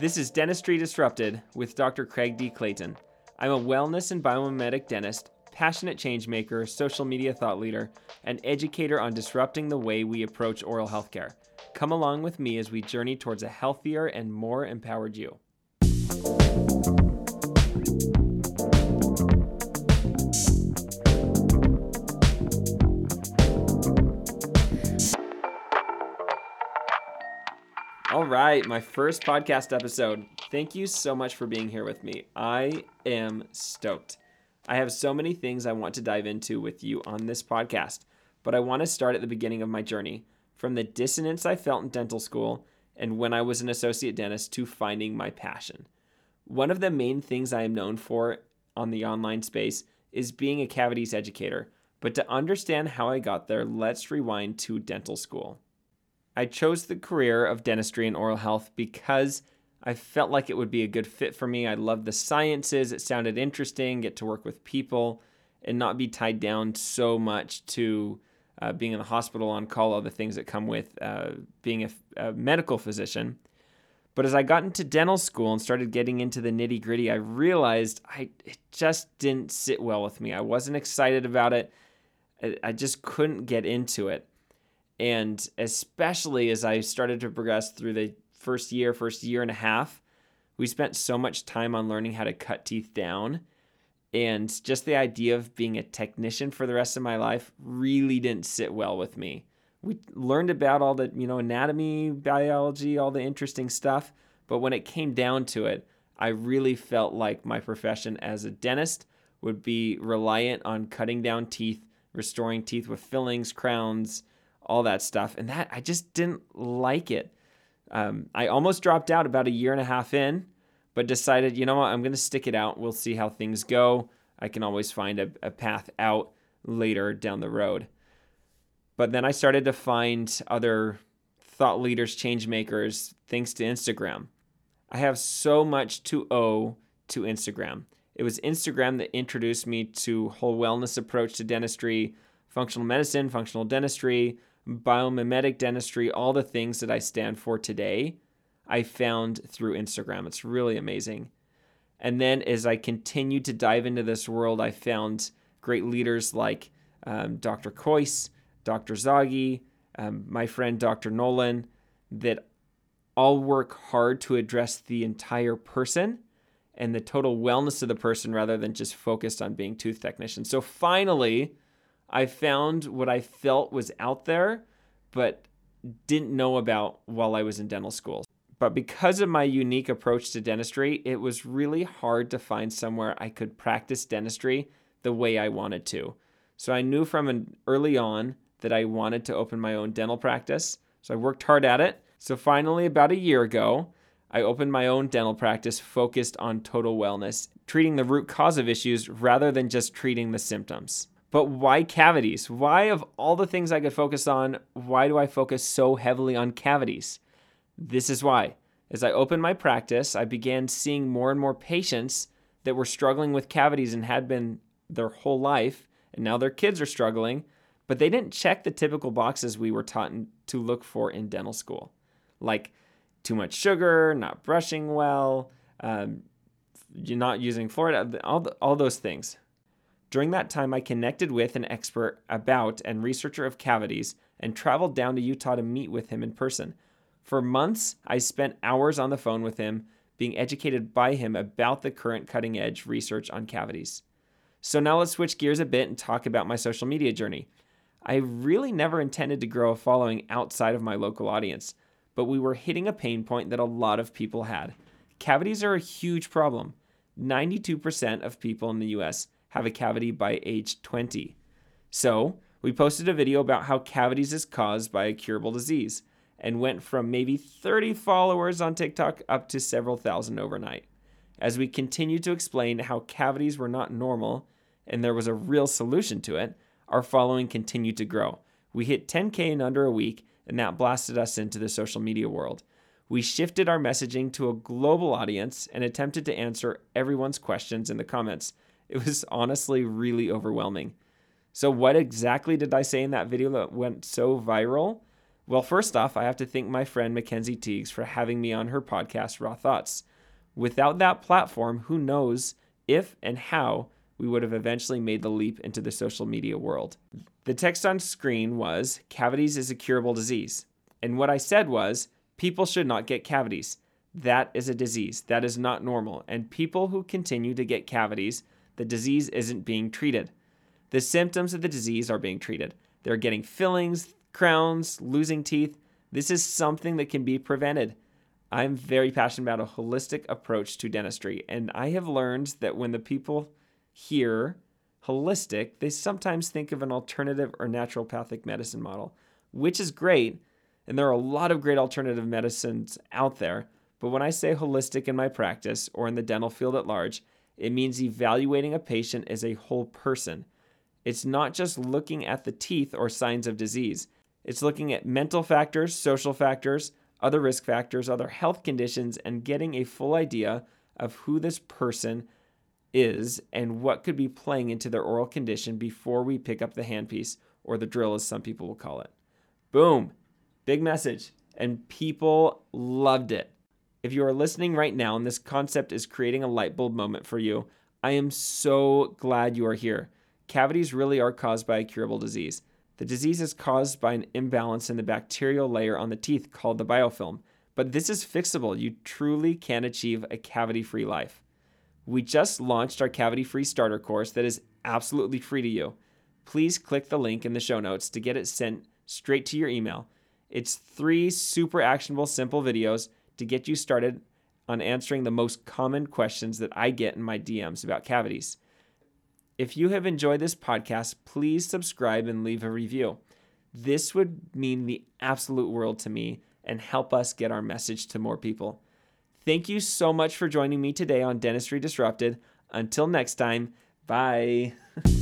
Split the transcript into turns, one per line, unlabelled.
This is Dentistry Disrupted with Dr. Craig D. Clayton. I'm a wellness and biomimetic dentist, passionate changemaker, social media thought leader, and educator on disrupting the way we approach oral healthcare. Come along with me as we journey towards a healthier and more empowered you. All right, my first podcast episode. Thank you so much for being here with me. I am stoked. I have so many things I want to dive into with you on this podcast, but I want to start at the beginning of my journey from the dissonance I felt in dental school and when I was an associate dentist to finding my passion. One of the main things I am known for on the online space is being a cavities educator, but to understand how I got there, let's rewind to dental school. I chose the career of dentistry and oral health because I felt like it would be a good fit for me. I loved the sciences, it sounded interesting, get to work with people, and not be tied down so much to uh, being in the hospital on call, all the things that come with uh, being a, medical physician. But as I got into dental school and started getting into the nitty gritty, I realized I it just didn't sit well with me. I wasn't excited about it. I just couldn't get into it. And especially as I started to progress through the first year, first year and a half, we spent so much time on learning how to cut teeth down. And just the idea of being a technician for the rest of my life really didn't sit well with me. We learned about all the, you know, anatomy, biology, all the interesting stuff. But when it came down to it, I really felt like my profession as a dentist would be reliant on cutting down teeth, restoring teeth with fillings, crowns, all that stuff. And that I just didn't like it. Um, I almost dropped out about a year and a half in, but decided, you know what, I'm going to stick it out. We'll see how things go. I can always find a, a path out later down the road. But then I started to find other thought leaders, change makers, thanks to Instagram. I have so much to owe to Instagram. It was Instagram that introduced me to whole wellness approach to dentistry, functional medicine, functional dentistry, biomimetic dentistry, all the things that I stand for today, I found through Instagram. It's really amazing. And then as I continued to dive into this world, I found great leaders like um, Dr. Kois, Dr. Zaghi, um, my friend Dr. Nolan, that all work hard to address the entire person and the total wellness of the person rather than just focused on being tooth technicians. So finally, I found what I felt was out there, but didn't know about while I was in dental school. But because of my unique approach to dentistry, it was really hard to find somewhere I could practice dentistry the way I wanted to. So I knew from an early on that I wanted to open my own dental practice. So I worked hard at it. So finally, about a year ago, I opened my own dental practice focused on total wellness, treating the root cause of issues rather than just treating the symptoms. But why cavities? Why, of all the things I could focus on, why do I focus so heavily on cavities? This is why. As I opened my practice, I began seeing more and more patients that were struggling with cavities and had been their whole life, and now their kids are struggling, but they didn't check the typical boxes we were taught to look for in dental school, like too much sugar, not brushing well, um, not using fluoride, all, the, all those things. During that time, I connected with an expert about and researcher of cavities and traveled down to Utah to meet with him in person. For months, I spent hours on the phone with him, being educated by him about the current cutting edge research on cavities. So now let's switch gears a bit and talk about my social media journey. I really never intended to grow a following outside of my local audience, but we were hitting a pain point that a lot of people had. Cavities are a huge problem. 92% of people in the US have a cavity by age 20. So, we posted a video about how cavities is caused by a curable disease and went from maybe 30 followers on TikTok up to several thousand overnight. As we continued to explain how cavities were not normal and there was a real solution to it, our following continued to grow. We hit 10K in under a week, and that blasted us into the social media world. We shifted our messaging to a global audience and attempted to answer everyone's questions in the comments. It was honestly really overwhelming. So, what exactly did I say in that video that went so viral? Well, first off, I have to thank my friend Mackenzie Teagues for having me on her podcast, Raw Thoughts. Without that platform, who knows if and how we would have eventually made the leap into the social media world. The text on screen was cavities is a curable disease. And what I said was people should not get cavities. That is a disease. That is not normal. And people who continue to get cavities, the disease isn't being treated. The symptoms of the disease are being treated. They're getting fillings, crowns, losing teeth. This is something that can be prevented. I'm very passionate about a holistic approach to dentistry, and I have learned that when the people hear holistic, they sometimes think of an alternative or naturopathic medicine model, which is great, and there are a lot of great alternative medicines out there. But when I say holistic in my practice or in the dental field at large, it means evaluating a patient as a whole person. It's not just looking at the teeth or signs of disease. It's looking at mental factors, social factors, other risk factors, other health conditions, and getting a full idea of who this person is and what could be playing into their oral condition before we pick up the handpiece or the drill, as some people will call it. Boom. Big message. And people loved it. If you are listening right now and this concept is creating a light bulb moment for you, I am so glad you are here. Cavities really are caused by a curable disease. The disease is caused by an imbalance in the bacterial layer on the teeth called the biofilm, but this is fixable. You truly can achieve a cavity free life. We just launched our cavity free starter course that is absolutely free to you. Please click the link in the show notes to get it sent straight to your email. It's three super actionable, simple videos to get you started on answering the most common questions that I get in my DMs about cavities. If you have enjoyed this podcast, please subscribe and leave a review. This would mean the absolute world to me and help us get our message to more people. Thank you so much for joining me today on Dentistry Disrupted. Until next time, bye.